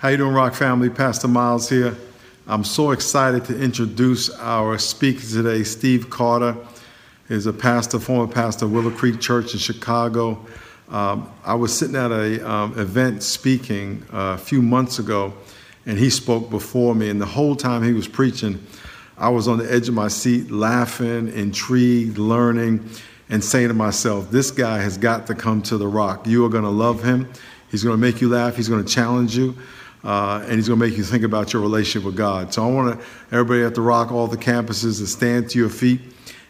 How you doing, Rock family? Pastor Miles here. I'm so excited to introduce our speaker today, Steve Carter. is a pastor, former pastor of Willow Creek Church in Chicago. Um, I was sitting at an um, event speaking uh, a few months ago, and he spoke before me. And the whole time he was preaching, I was on the edge of my seat, laughing, intrigued, learning, and saying to myself, This guy has got to come to the rock. You are going to love him. He's going to make you laugh. He's going to challenge you uh, and he's going to make you think about your relationship with God. So I want everybody at the Rock, all the campuses, to stand to your feet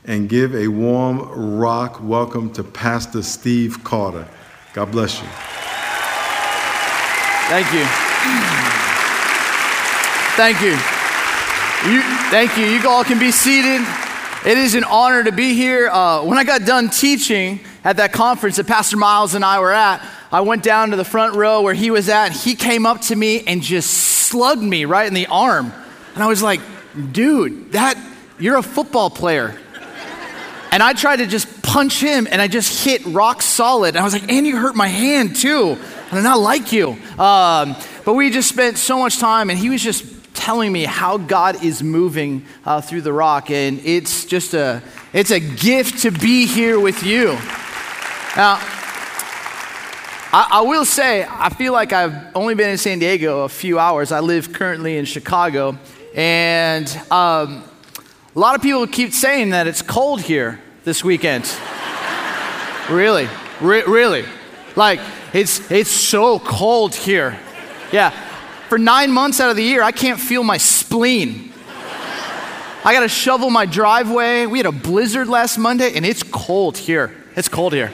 and give a warm rock welcome to Pastor Steve Carter. God bless you. Thank you. Thank you. you thank you. You all can be seated. It is an honor to be here. Uh, when I got done teaching at that conference that Pastor Miles and I were at, I went down to the front row where he was at. He came up to me and just slugged me right in the arm. And I was like, dude, that, you're a football player. And I tried to just punch him and I just hit rock solid. And I was like, and you hurt my hand too. And I not like you. Um, but we just spent so much time and he was just telling me how God is moving uh, through the rock. And it's just a, it's a gift to be here with you. Now, I, I, will say, I feel like I've only been in San Diego a few hours. I live currently in Chicago. And um, a lot of people keep saying that it's cold here this weekend. really? Re- really? Like, it's, it's so cold here. Yeah. For nine months out of the year, I can't feel my spleen. I got to shovel my driveway. We had a blizzard last Monday, and it's cold here. It's cold here.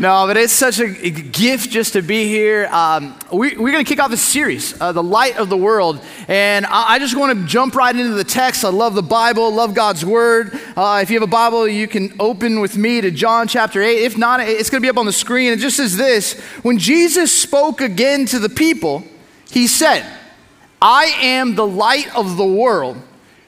No, but it's such a gift just to be here. Um, we, are going to kick off a series, uh, The Light of the World. And I, I just want to jump right into the text. I love the Bible, love God's Word. Uh, if you have a Bible, you can open with me to John chapter 8. If not, it's going to be up on the screen. It just says this When Jesus spoke again to the people, he said, I am the light of the world.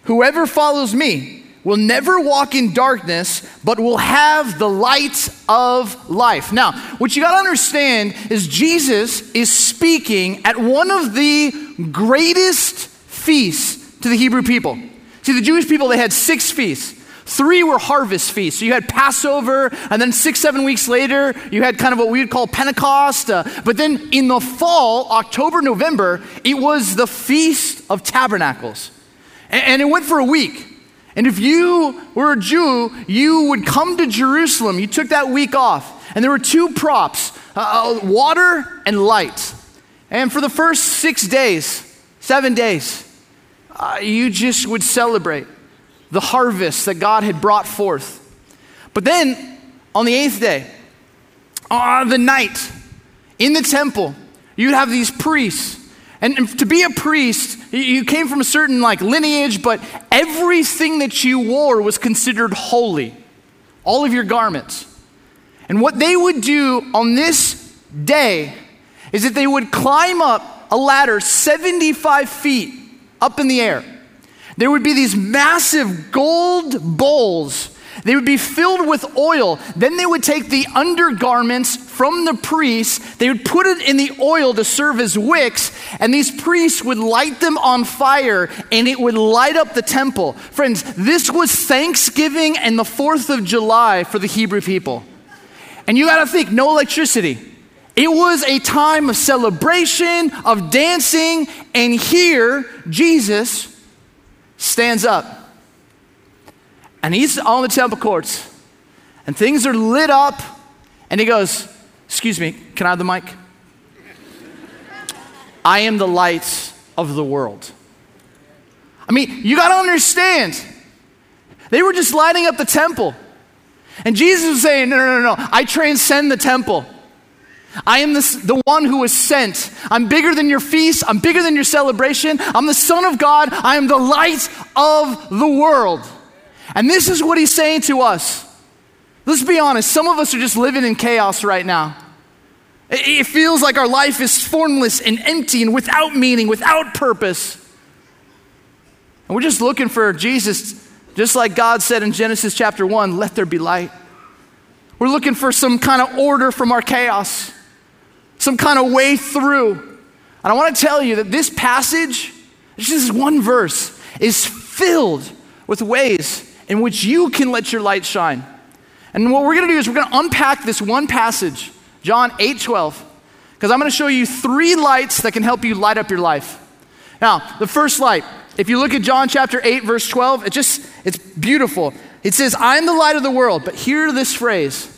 Whoever follows me, will never walk in darkness, but will have the light of life. Now, what you got to understand is Jesus is speaking at one of the greatest feasts to the Hebrew people. See, the Jewish people, they had six feasts. Three were harvest feasts. So you had Passover, and then six, seven weeks later, you had kind of what we would call Pentecost. Uh, but then in the fall, October, November, it was the Feast of Tabernacles. And, and it went for a week. And if you were a Jew, you would come to Jerusalem. You took that week off. And there were two props uh, uh, water and light. And for the first six days, seven days, uh, you just would celebrate the harvest that God had brought forth. But then on the eighth day, on the night, in the temple, you'd have these priests and, to be a priest, you came from a certain like lineage, but everything that you wore was considered holy. All of your garments. And what they would do on this day is that they would climb up a ladder 75 feet up in the air. There would be these massive gold bowls they would be filled with oil. Then they would take the undergarments from the priests, they would put it in the oil to serve as wicks, and these priests would light them on fire and it would light up the temple. Friends, this was Thanksgiving and the 4th of July for the Hebrew people. And you got to think no electricity. It was a time of celebration, of dancing, and here Jesus stands up and he's on the temple courts, and things are lit up, and he goes, Excuse me, can I have the mic? I am the light of the world. I mean, you got to understand, they were just lighting up the temple. And Jesus was saying, No, no, no, no, I transcend the temple. I am this, the one who was sent. I'm bigger than your feast. I'm bigger than your celebration. I'm the Son of God. I am the light of the world. And this is what he's saying to us. Let's be honest, some of us are just living in chaos right now. It feels like our life is formless and empty and without meaning, without purpose. And we're just looking for Jesus, just like God said in Genesis chapter 1 let there be light. We're looking for some kind of order from our chaos, some kind of way through. And I want to tell you that this passage, just this one verse, is filled with ways in which you can let your light shine. And what we're going to do is we're going to unpack this one passage, John 8 12, because I'm going to show you three lights that can help you light up your life. Now, the first light, if you look at John chapter 8, verse 12, it just, it's beautiful. It says, I am the light of the world. But hear this phrase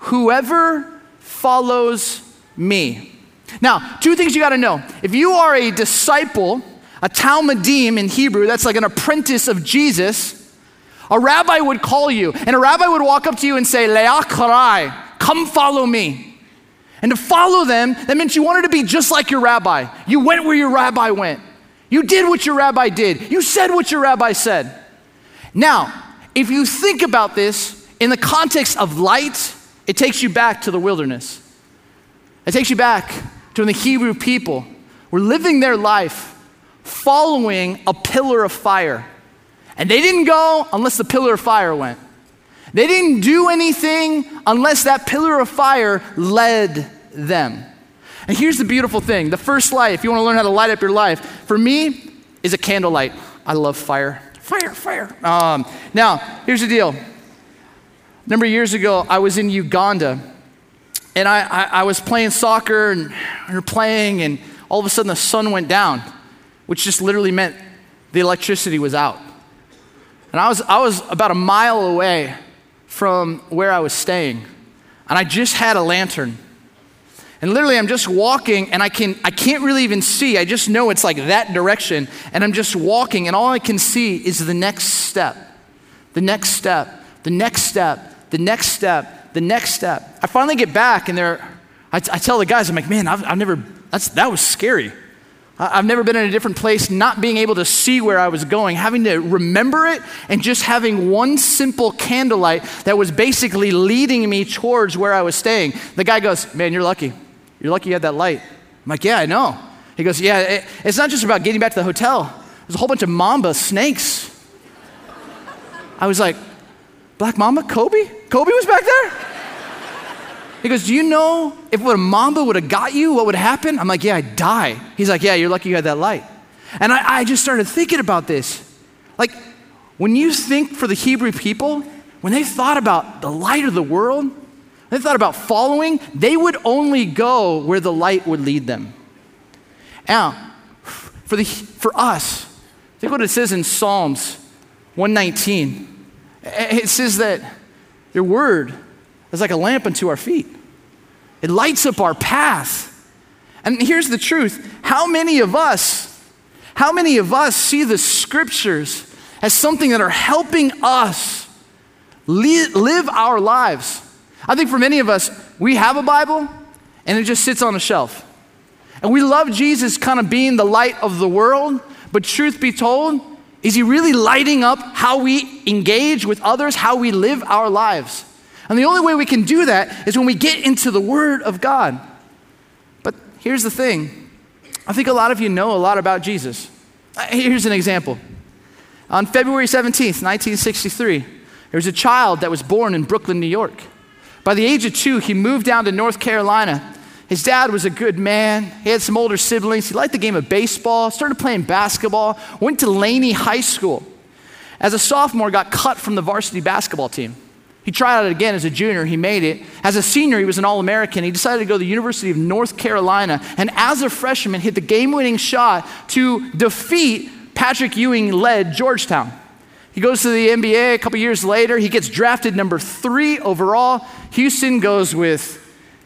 whoever follows me. Now, two things you got to know. If you are a disciple, a talmidim in Hebrew, that's like an apprentice of Jesus, a rabbi would call you, and a rabbi would walk up to you and say, Le'akarai, come follow me. And to follow them, that meant you wanted to be just like your rabbi. You went where your rabbi went. You did what your rabbi did. You said what your rabbi said. Now, if you think about this in the context of light, it takes you back to the wilderness. It takes you back to when the Hebrew people were living their life following a pillar of fire. And they didn't go unless the pillar of fire went. They didn't do anything unless that pillar of fire led them. And here's the beautiful thing the first light, if you want to learn how to light up your life, for me, is a candlelight. I love fire. Fire, fire. Um, now, here's the deal. A number of years ago, I was in Uganda and I, I, I was playing soccer and we were playing, and all of a sudden the sun went down, which just literally meant the electricity was out. And I was, I was about a mile away from where I was staying, and I just had a lantern. And literally, I'm just walking, and I, can, I can't really even see. I just know it's like that direction. And I'm just walking, and all I can see is the next step, the next step, the next step, the next step, the next step. I finally get back, and they're, I, I tell the guys, I'm like, man, I've, I've never, that's, that was scary. I've never been in a different place, not being able to see where I was going, having to remember it, and just having one simple candlelight that was basically leading me towards where I was staying. The guy goes, Man, you're lucky. You're lucky you had that light. I'm like, Yeah, I know. He goes, Yeah, it, it's not just about getting back to the hotel, there's a whole bunch of mamba snakes. I was like, Black Mamba? Kobe? Kobe was back there? He goes, Do you know if what a mamba would have got you, what would happen? I'm like, Yeah, I'd die. He's like, Yeah, you're lucky you had that light. And I, I just started thinking about this. Like, when you think for the Hebrew people, when they thought about the light of the world, they thought about following, they would only go where the light would lead them. Now, for, the, for us, think what it says in Psalms 119. It says that your word is like a lamp unto our feet, it lights up our path. And here's the truth how many of us, how many of us see the scriptures as something that are helping us live our lives? I think for many of us, we have a Bible and it just sits on a shelf. And we love Jesus kind of being the light of the world, but truth be told, is he really lighting up how we engage with others, how we live our lives? And the only way we can do that is when we get into the Word of God. But here's the thing I think a lot of you know a lot about Jesus. Uh, here's an example. On February 17th, 1963, there was a child that was born in Brooklyn, New York. By the age of two, he moved down to North Carolina. His dad was a good man. He had some older siblings. He liked the game of baseball, started playing basketball, went to Laney High School. As a sophomore, got cut from the varsity basketball team. He tried out again as a junior, he made it. As a senior, he was an All American. He decided to go to the University of North Carolina, and as a freshman, hit the game winning shot to defeat Patrick Ewing led Georgetown. He goes to the NBA a couple years later. He gets drafted number three overall. Houston goes with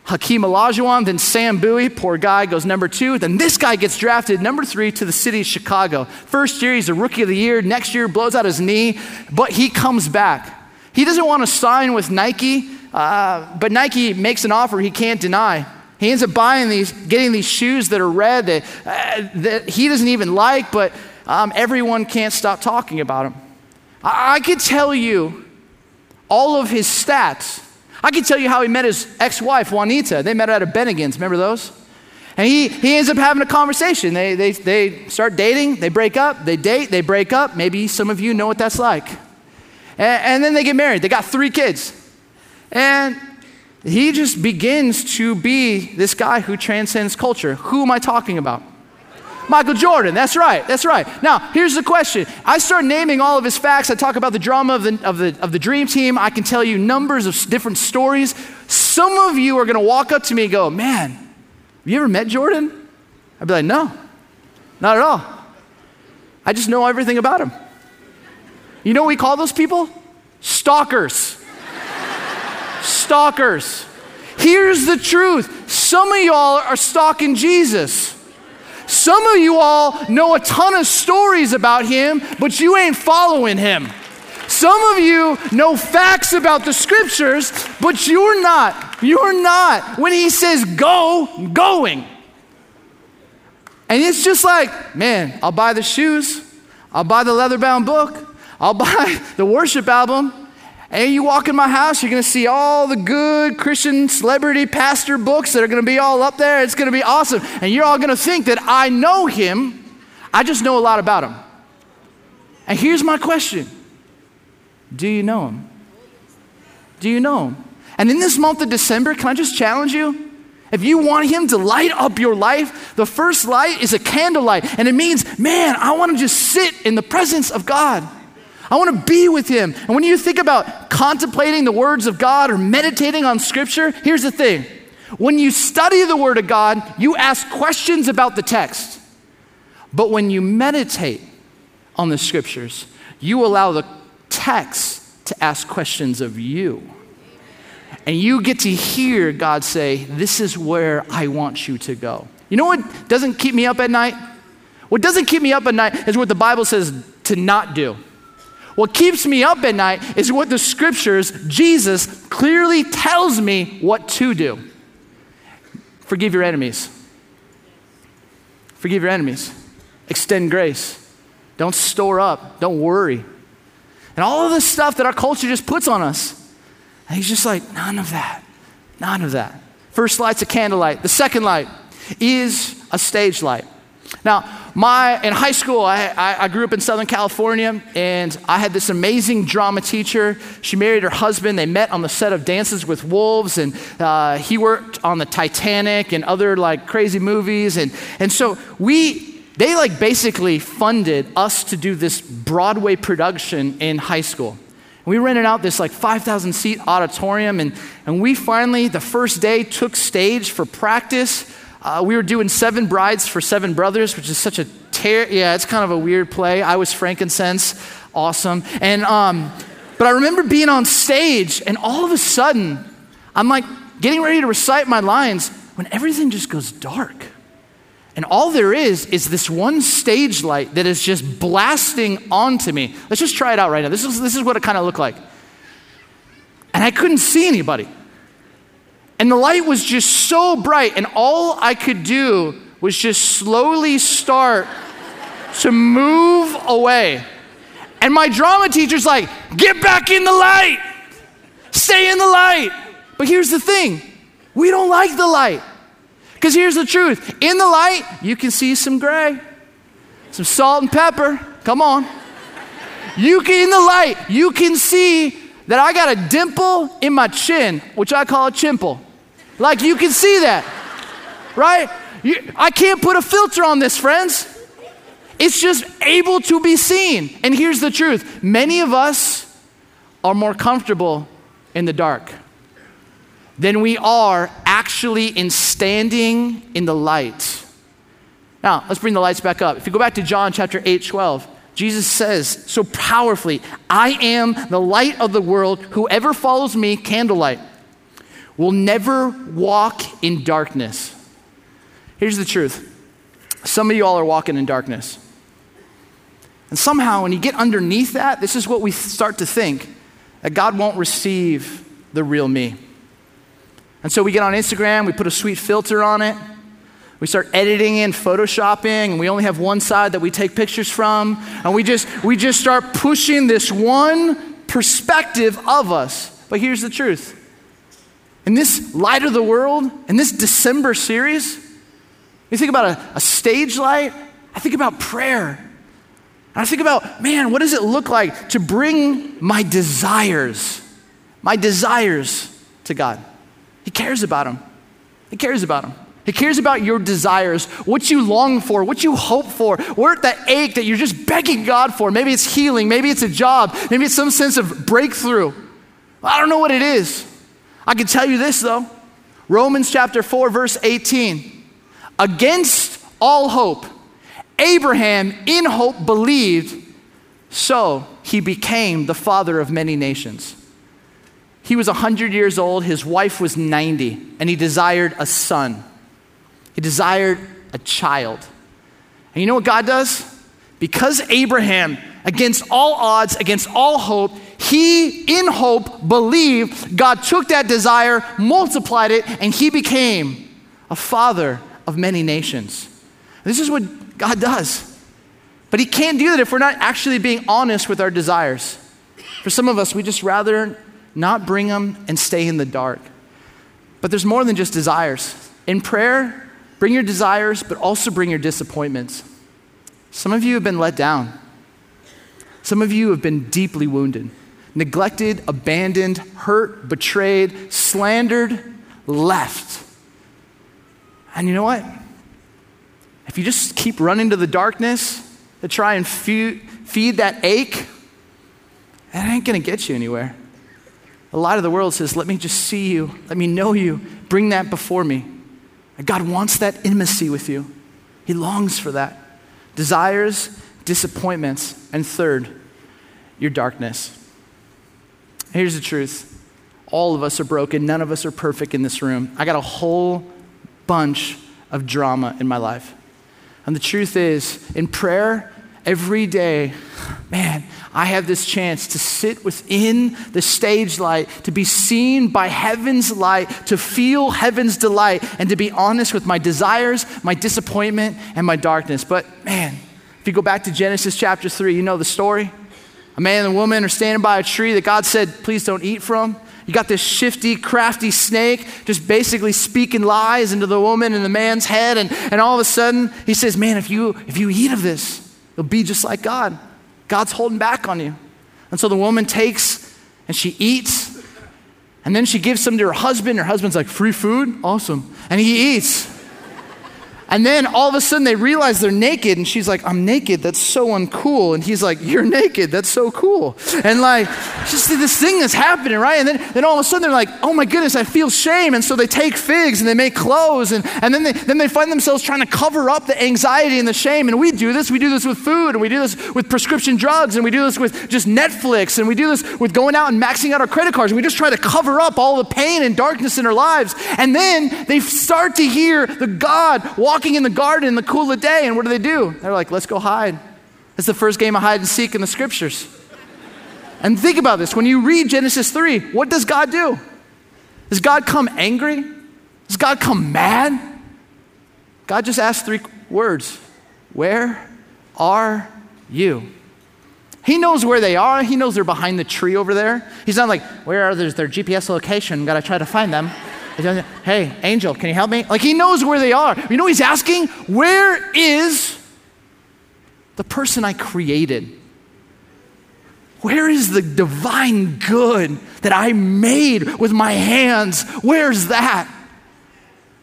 Hakeem Olajuwon, then Sam Bowie, poor guy, goes number two. Then this guy gets drafted number three to the city of Chicago. First year, he's a rookie of the year. Next year, blows out his knee, but he comes back. He doesn't want to sign with Nike, uh, but Nike makes an offer he can't deny. He ends up buying these, getting these shoes that are red that, uh, that he doesn't even like, but um, everyone can't stop talking about him. I, I could tell you all of his stats. I could tell you how he met his ex wife, Juanita. They met at a Bennigan's. Remember those? And he, he ends up having a conversation. They, they, they start dating, they break up, they date, they break up. Maybe some of you know what that's like. And, and then they get married. They got three kids. And he just begins to be this guy who transcends culture. Who am I talking about? Michael Jordan, that's right, that's right. Now, here's the question. I start naming all of his facts. I talk about the drama of the, of the, of the dream team. I can tell you numbers of different stories. Some of you are going to walk up to me and go, Man, have you ever met Jordan? I'd be like, No, not at all. I just know everything about him. You know what we call those people? Stalkers. Stalkers. Here's the truth some of y'all are stalking Jesus. Some of you all know a ton of stories about him, but you ain't following him. Some of you know facts about the scriptures, but you're not. You're not. When he says go, going. And it's just like, man, I'll buy the shoes, I'll buy the leather bound book, I'll buy the worship album, and you walk in my house, you're going to see all the good Christian celebrity pastor books that are going to be all up there. It's going to be awesome. And you're all going to think that I know him. I just know a lot about him. And here's my question Do you know him? Do you know him? And in this month of December, can I just challenge you? If you want him to light up your life, the first light is a candlelight. And it means, man, I want to just sit in the presence of God. I want to be with him. And when you think about contemplating the words of God or meditating on scripture, here's the thing. When you study the word of God, you ask questions about the text. But when you meditate on the scriptures, you allow the text to ask questions of you. And you get to hear God say, This is where I want you to go. You know what doesn't keep me up at night? What doesn't keep me up at night is what the Bible says to not do. What keeps me up at night is what the scriptures, Jesus clearly tells me what to do. Forgive your enemies. Forgive your enemies. Extend grace. Don't store up. Don't worry. And all of this stuff that our culture just puts on us. And he's just like, none of that. None of that. First light's a candlelight. The second light is a stage light. Now, my, in high school, I, I, I, grew up in Southern California, and I had this amazing drama teacher. She married her husband. They met on the set of Dances with Wolves, and uh, he worked on the Titanic and other like crazy movies. And, and so we, they like basically funded us to do this Broadway production in high school. We rented out this like 5,000 seat auditorium, and, and we finally, the first day, took stage for practice. Uh, we were doing Seven Brides for Seven Brothers, which is such a tear. Yeah, it's kind of a weird play. I was frankincense, awesome. And um, but I remember being on stage, and all of a sudden, I'm like getting ready to recite my lines when everything just goes dark. And all there is is this one stage light that is just blasting onto me. Let's just try it out right now. This is, this is what it kind of looked like. And I couldn't see anybody. And the light was just so bright, and all I could do was just slowly start to move away. And my drama teacher's like, get back in the light, stay in the light. But here's the thing we don't like the light. Because here's the truth in the light, you can see some gray, some salt and pepper. Come on. You can, in the light, you can see that I got a dimple in my chin, which I call a chimple. Like you can see that, right? You, I can't put a filter on this, friends. It's just able to be seen. And here's the truth many of us are more comfortable in the dark than we are actually in standing in the light. Now, let's bring the lights back up. If you go back to John chapter 8, 12, Jesus says so powerfully, I am the light of the world. Whoever follows me, candlelight will never walk in darkness. Here's the truth some of you all are walking in darkness. And somehow, when you get underneath that, this is what we start to think that God won't receive the real me. And so we get on Instagram, we put a sweet filter on it, we start editing in photoshopping and we only have one side that we take pictures from and we just we just start pushing this one perspective of us but here's the truth in this light of the world, in this December series, you think about a, a stage light, I think about prayer. And I think about, man, what does it look like to bring my desires, my desires to God? He cares about them. He cares about them. He cares about your desires, what you long for, what you hope for, where that ache that you're just begging God for. Maybe it's healing, maybe it's a job, maybe it's some sense of breakthrough. I don't know what it is. I can tell you this though Romans chapter 4, verse 18. Against all hope, Abraham in hope believed, so he became the father of many nations. He was 100 years old, his wife was 90, and he desired a son. He desired a child. And you know what God does? Because Abraham, against all odds, against all hope, he, in hope, believed, God took that desire, multiplied it, and he became a father of many nations. This is what God does. But he can't do that if we're not actually being honest with our desires. For some of us, we just rather not bring them and stay in the dark. But there's more than just desires. In prayer, Bring your desires, but also bring your disappointments. Some of you have been let down. Some of you have been deeply wounded, neglected, abandoned, hurt, betrayed, slandered, left. And you know what? If you just keep running to the darkness to try and feed, feed that ache, it ain't gonna get you anywhere. A lot of the world says, Let me just see you, let me know you, bring that before me. God wants that intimacy with you. He longs for that. Desires, disappointments, and third, your darkness. Here's the truth all of us are broken, none of us are perfect in this room. I got a whole bunch of drama in my life. And the truth is, in prayer, every day, man, I have this chance to sit within the stage light, to be seen by heaven's light, to feel heaven's delight, and to be honest with my desires, my disappointment, and my darkness. But man, if you go back to Genesis chapter 3, you know the story. A man and a woman are standing by a tree that God said, please don't eat from. You got this shifty, crafty snake just basically speaking lies into the woman and the man's head. And, and all of a sudden, he says, Man, if you, if you eat of this, You'll be just like God. God's holding back on you. And so the woman takes and she eats, and then she gives some to her husband. Her husband's like, Free food? Awesome. And he eats. And then all of a sudden they realize they're naked, and she's like, I'm naked, that's so uncool. And he's like, You're naked, that's so cool. And like, just this thing that's happening, right? And then, then all of a sudden they're like, Oh my goodness, I feel shame. And so they take figs and they make clothes, and, and then, they, then they find themselves trying to cover up the anxiety and the shame. And we do this, we do this with food, and we do this with prescription drugs, and we do this with just Netflix, and we do this with going out and maxing out our credit cards. And we just try to cover up all the pain and darkness in our lives. And then they start to hear the God walk walking in the garden in the cool of the day, and what do they do? They're like, let's go hide. It's the first game of hide and seek in the scriptures. And think about this when you read Genesis 3, what does God do? Does God come angry? Does God come mad? God just asks three words Where are you? He knows where they are. He knows they're behind the tree over there. He's not like, Where are their, their GPS location? Gotta try to find them. Hey, angel, can you help me? Like he knows where they are. You know he's asking? Where is the person I created? Where is the divine good that I made with my hands? Where's that?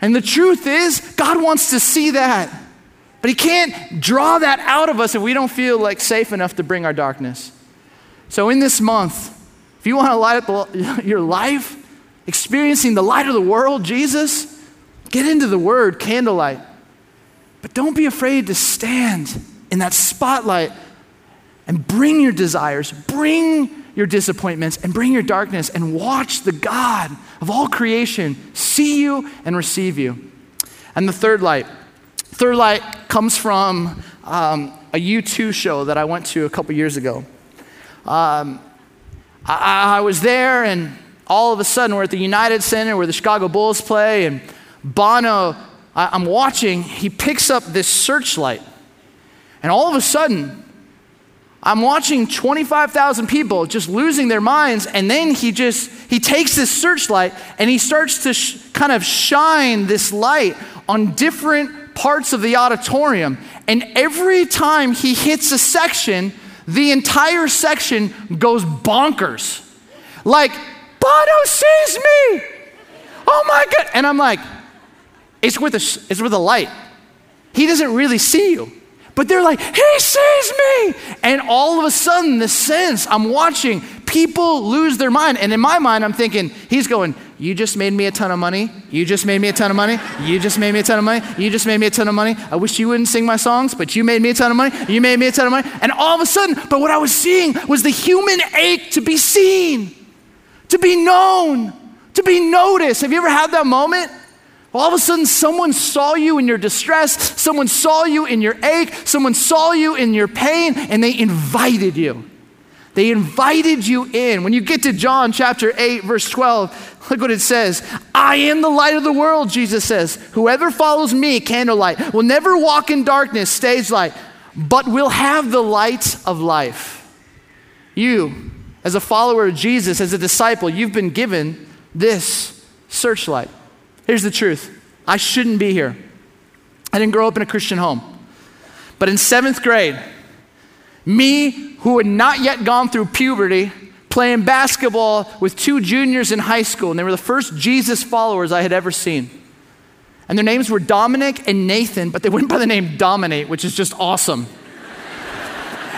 And the truth is, God wants to see that. But He can't draw that out of us if we don't feel like safe enough to bring our darkness. So, in this month, if you want to light up your life, experiencing the light of the world, Jesus, get into the Word, candlelight. But don't be afraid to stand in that spotlight and bring your desires, bring your disappointments, and bring your darkness, and watch the God of all creation see you and receive you. And the third light, third light comes from um, a U2 show that I went to a couple years ago. Um, I, I was there and all of a sudden we're at the United Center where the Chicago Bulls play, and Bono, I, am watching, he picks up this searchlight. And all of a sudden, I'm watching 25,000 people just losing their minds, and then he just he takes this searchlight and he starts to sh- kind of shine this light on different parts of the auditorium. And every time he hits a section, the entire section goes bonkers. Like Bono sees me. Oh my God. And I'm like, it's with a, it's with a light. He doesn't really see you. But they're like, He sees me. And all of a sudden, the sense I'm watching people lose their mind. And in my mind, I'm thinking, He's going, You just made me a ton of money. You just made me a ton of money. You just made me a ton of money. You just made me a ton of money. I wish you wouldn't sing my songs, but you made me a ton of money. You made me a ton of money. And all of a sudden, but what I was seeing was the human ache to be seen, to be known, to be noticed. Have you ever had that moment? All of a sudden, someone saw you in your distress, someone saw you in your ache, someone saw you in your pain, and they invited you. They invited you in. When you get to John chapter 8, verse 12, look what it says I am the light of the world, Jesus says. Whoever follows me, candlelight, will never walk in darkness, stage light, but will have the light of life. You, as a follower of Jesus, as a disciple, you've been given this searchlight. Here's the truth I shouldn't be here. I didn't grow up in a Christian home. But in seventh grade, me, who had not yet gone through puberty, playing basketball with two juniors in high school, and they were the first Jesus followers I had ever seen. And their names were Dominic and Nathan, but they went by the name Dominate, which is just awesome.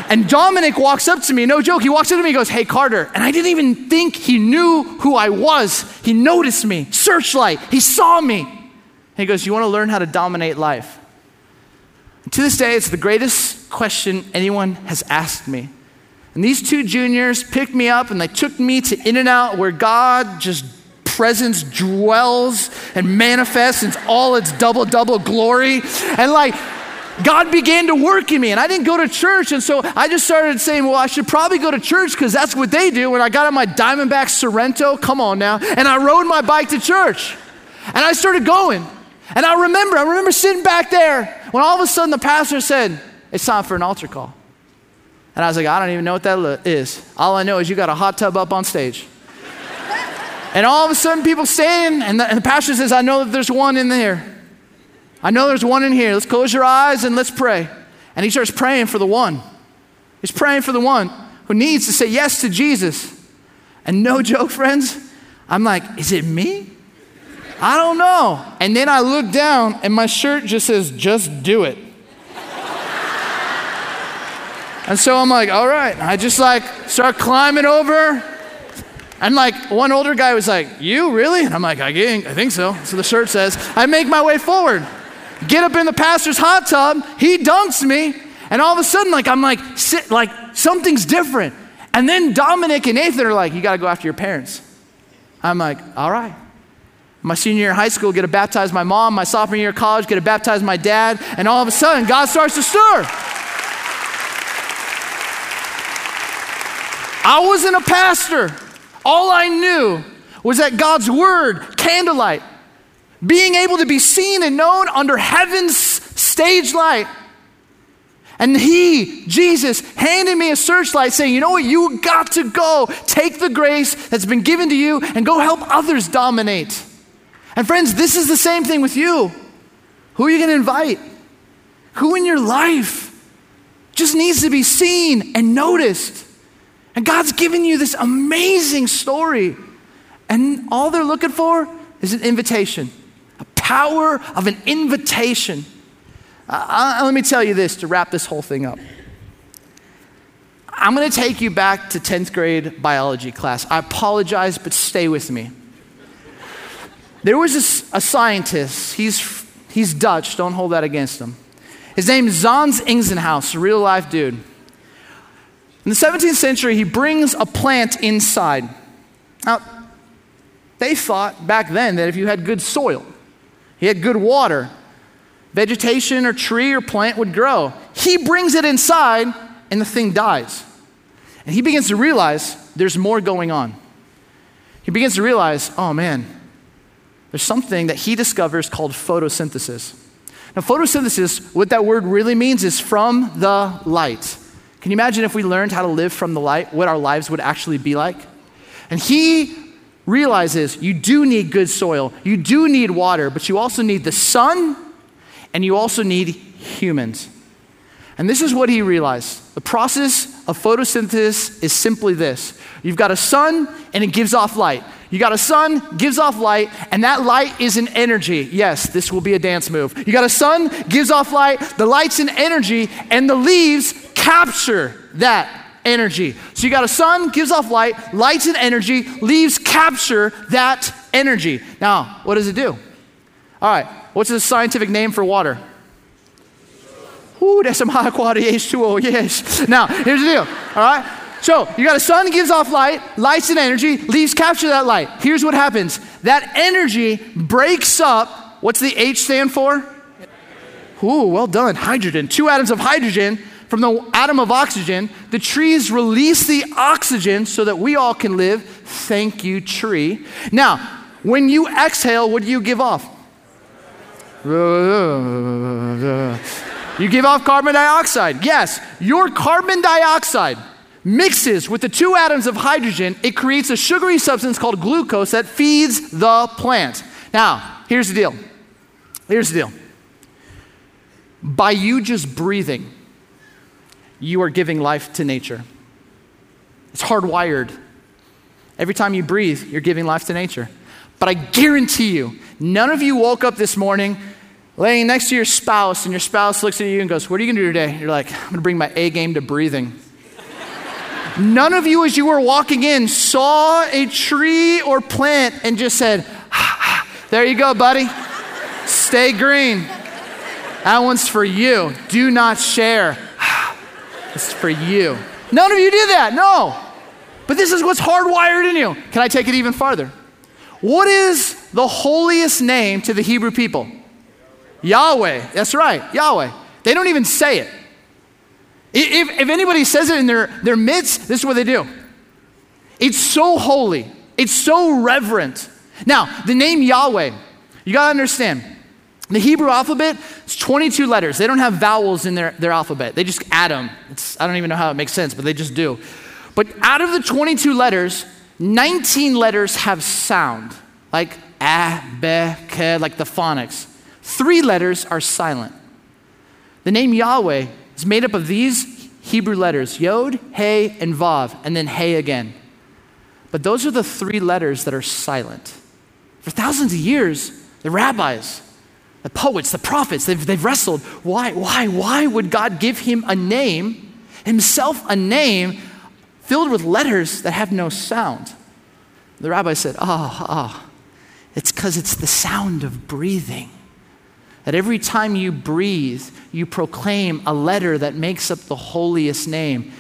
And Dominic walks up to me, no joke, he walks up to me and goes, Hey, Carter. And I didn't even think he knew who I was. He noticed me, searchlight, he saw me. And he goes, You want to learn how to dominate life? And to this day, it's the greatest question anyone has asked me. And these two juniors picked me up and they took me to In-N-Out where God just presence dwells and manifests in all its double, double glory. And like, God began to work in me, and I didn't go to church. And so I just started saying, Well, I should probably go to church because that's what they do. When I got on my Diamondback Sorrento, come on now, and I rode my bike to church. And I started going. And I remember, I remember sitting back there when all of a sudden the pastor said, It's time for an altar call. And I was like, I don't even know what that is. All I know is you got a hot tub up on stage. and all of a sudden, people standing, and the, and the pastor says, I know that there's one in there. I know there's one in here. Let's close your eyes and let's pray. And he starts praying for the one. He's praying for the one who needs to say yes to Jesus. And no joke, friends, I'm like, is it me? I don't know. And then I look down and my shirt just says, just do it. and so I'm like, all right. I just like start climbing over. And like one older guy was like, you really? And I'm like, I think so. So the shirt says, I make my way forward get up in the pastor's hot tub, he dunks me, and all of a sudden, like, I'm like, sit, like, something's different. And then Dominic and Nathan are like, you got to go after your parents. I'm like, all right. My senior year in high school, get to baptize my mom. My sophomore year of college, get to baptize my dad. And all of a sudden, God starts to stir. I wasn't a pastor. All I knew was that God's word, candlelight, being able to be seen and known under heaven's stage light. And he, Jesus, handed me a searchlight saying, You know what? You got to go. Take the grace that's been given to you and go help others dominate. And friends, this is the same thing with you. Who are you going to invite? Who in your life just needs to be seen and noticed? And God's given you this amazing story. And all they're looking for is an invitation power of an invitation. Uh, uh, let me tell you this to wrap this whole thing up. I'm going to take you back to 10th grade biology class. I apologize, but stay with me. There was a, a scientist, he's, he's Dutch, don't hold that against him. His name is Zons Ingenhousz, a real life dude. In the 17th century, he brings a plant inside. Now, they thought back then that if you had good soil, he had good water. Vegetation or tree or plant would grow. He brings it inside and the thing dies. And he begins to realize there's more going on. He begins to realize, oh man, there's something that he discovers called photosynthesis. Now, photosynthesis, what that word really means is from the light. Can you imagine if we learned how to live from the light, what our lives would actually be like? And he realizes you do need good soil, you do need water, but you also need the sun and you also need humans. And this is what he realized. The process of photosynthesis is simply this you've got a sun and it gives off light. You got a sun, gives off light, and that light is an energy. Yes, this will be a dance move. You got a sun, gives off light, the light's an energy, and the leaves capture that energy. So you got a sun, gives off light, light's an energy, leaves capture that energy. Now, what does it do? All right, what's the scientific name for water? Ooh, that's some high quality H2O, yes. Now, here's the deal, all right? So you got a sun gives off light, lights and energy, leaves capture that light. Here's what happens that energy breaks up. What's the H stand for? Ooh, well done. Hydrogen. Two atoms of hydrogen from the atom of oxygen. The trees release the oxygen so that we all can live. Thank you, tree. Now, when you exhale, what do you give off? You give off carbon dioxide. Yes, your carbon dioxide mixes with the two atoms of hydrogen, it creates a sugary substance called glucose that feeds the plant. Now, here's the deal. Here's the deal. By you just breathing, you are giving life to nature. It's hardwired. Every time you breathe, you're giving life to nature. But I guarantee you, none of you woke up this morning laying next to your spouse, and your spouse looks at you and goes, What are you gonna do today? You're like, I'm gonna bring my A game to breathing. None of you, as you were walking in, saw a tree or plant and just said, There you go, buddy. Stay green. That one's for you. Do not share. For you. None of you did that. No. But this is what's hardwired in you. Can I take it even farther? What is the holiest name to the Hebrew people? Yahweh. That's right, Yahweh. They don't even say it. If, if anybody says it in their, their midst, this is what they do. It's so holy, it's so reverent. Now, the name Yahweh, you gotta understand, the Hebrew alphabet is 22 letters. They don't have vowels in their, their alphabet, they just add them. It's, I don't even know how it makes sense, but they just do. But out of the 22 letters, 19 letters have sound, like a, be, ke, like the phonics. Three letters are silent. The name Yahweh is made up of these Hebrew letters Yod, Hey, and Vav, and then Hey again. But those are the three letters that are silent. For thousands of years, the rabbis, the poets, the prophets, they've, they've wrestled. Why, why, why would God give him a name, himself a name, filled with letters that have no sound? The rabbi said, Ah, oh, ah, oh, it's because it's the sound of breathing. That every time you breathe, you proclaim a letter that makes up the holiest name.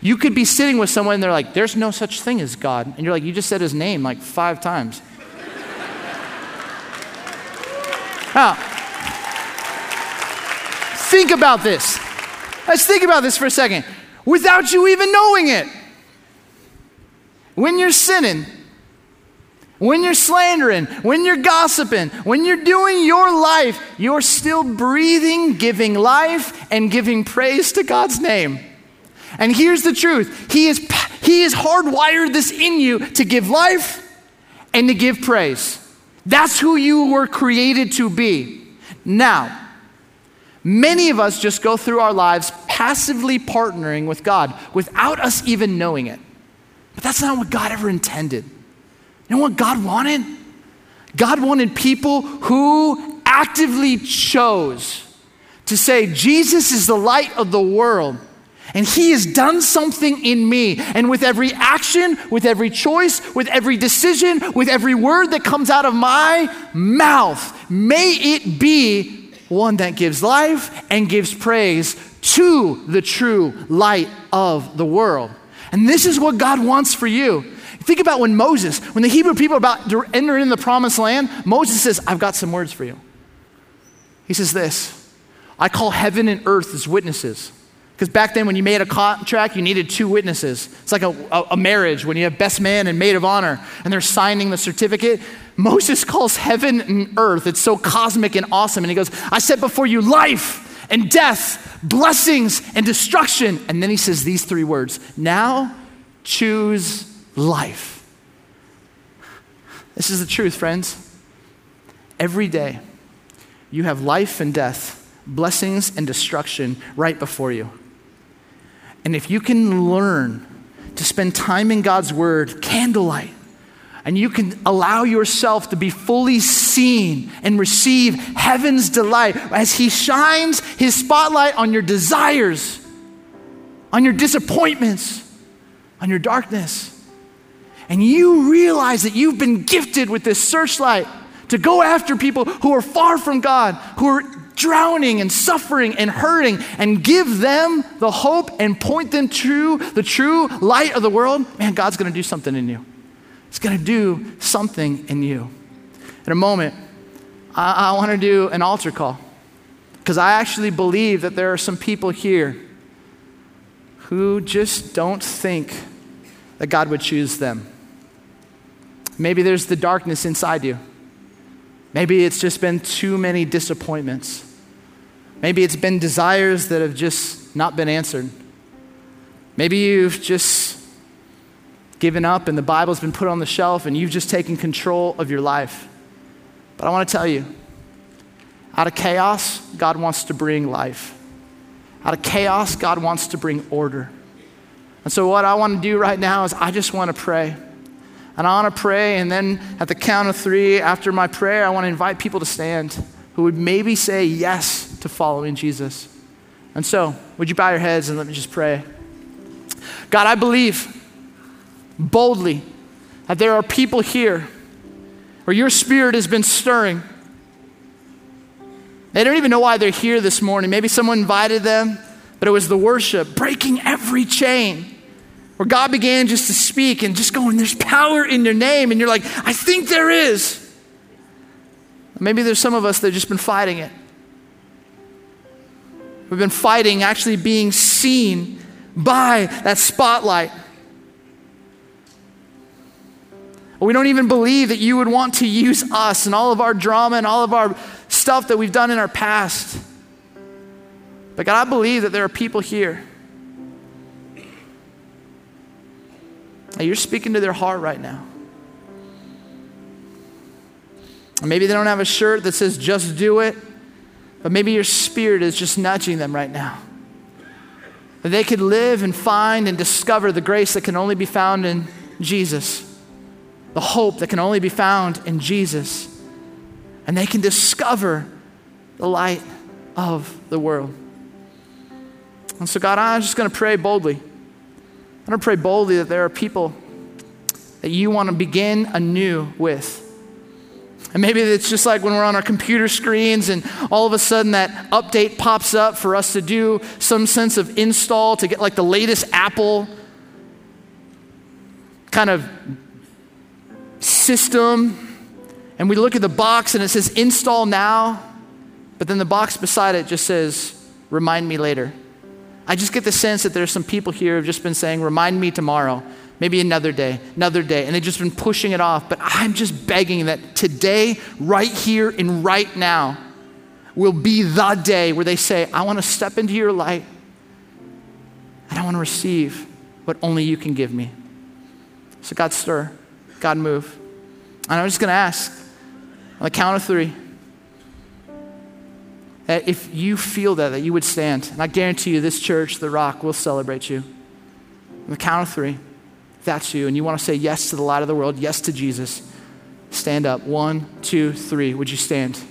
You could be sitting with someone and they're like, there's no such thing as God. And you're like, you just said his name like five times. now, think about this. Let's think about this for a second. Without you even knowing it when you're sinning, when you're slandering, when you're gossiping, when you're doing your life, you're still breathing, giving life, and giving praise to God's name. And here's the truth He is, he has hardwired this in you to give life and to give praise. That's who you were created to be. Now, many of us just go through our lives passively partnering with God without us even knowing it. But that's not what God ever intended. You know what God wanted? God wanted people who actively chose to say, Jesus is the light of the world. And he has done something in me. And with every action, with every choice, with every decision, with every word that comes out of my mouth, may it be one that gives life and gives praise to the true light of the world. And this is what God wants for you. Think about when Moses, when the Hebrew people are about to enter in the promised land, Moses says, I've got some words for you. He says this I call heaven and earth as witnesses. Because back then, when you made a contract, you needed two witnesses. It's like a, a, a, marriage when you have best man and maid of honor, and they're signing the certificate. Moses calls heaven and earth. It's so cosmic and awesome. And he goes, I set before you life and death, blessings and destruction. And then he says these three words Now choose life. This is the truth, friends. Every day, you have life and death blessings and destruction right before you. And if you can learn to spend time in God's Word, candlelight, and you can allow yourself to be fully seen and receive heaven's delight as He shines His spotlight on your desires, on your disappointments, on your darkness. And you realize that you've been gifted with this searchlight to go after people who are far from God, who are drowning and suffering and hurting, and give them the hope and point them to the true light of the world, man, God's gonna do something in you. He's gonna do something in you. In a moment, I, I wanna do an altar call because I actually believe that there are some people here who just don't think that God would choose them. Maybe there's the darkness inside you. Maybe it's just been too many disappointments. Maybe it's been desires that have just not been answered. Maybe you've just given up and the Bible's been put on the shelf and you've just taken control of your life. But I want to tell you out of chaos, God wants to bring life. Out of chaos, God wants to bring order. And so, what I want to do right now is I just want to pray. And I want to pray, and then at the count of three, after my prayer, I want to invite people to stand who would maybe say yes to following Jesus. And so, would you bow your heads and let me just pray? God, I believe boldly that there are people here where your spirit has been stirring. They don't even know why they're here this morning. Maybe someone invited them, but it was the worship, breaking every chain where God began just to speak and just going, There's power in your name. And you're like, I think there is. Maybe there's some of us that have just been fighting it. We've been fighting actually being seen by that spotlight. We don't even believe that you would want to use us and all of our drama and all of our stuff that we've done in our past. But God, I believe that there are people here that you're speaking to their heart right now. Maybe they don't have a shirt that says just do it, but maybe your spirit is just nudging them right now. That they could live and find and discover the grace that can only be found in Jesus, the hope that can only be found in Jesus, and they can discover the light of the world. And so, God, I'm just going to pray boldly. I'm going to pray boldly that there are people that you want to begin anew with. And maybe it's just like when we're on our computer screens and all of a sudden that update pops up for us to do some sense of install to get like the latest Apple kind of system. And we look at the box and it says install now, but then the box beside it just says remind me later. I just get the sense that there's some people here who've just been saying, remind me tomorrow maybe another day, another day, and they've just been pushing it off. But I'm just begging that today, right here and right now, will be the day where they say, I want to step into your light and I want to receive what only you can give me. So, God, stir, God, move. And I'm just going to ask on the count of three that if you feel that, that you would stand. And I guarantee you, this church, The Rock, will celebrate you. On the count of three that's you and you want to say yes to the light of the world, yes to Jesus, stand up. One, two, three. Would you stand?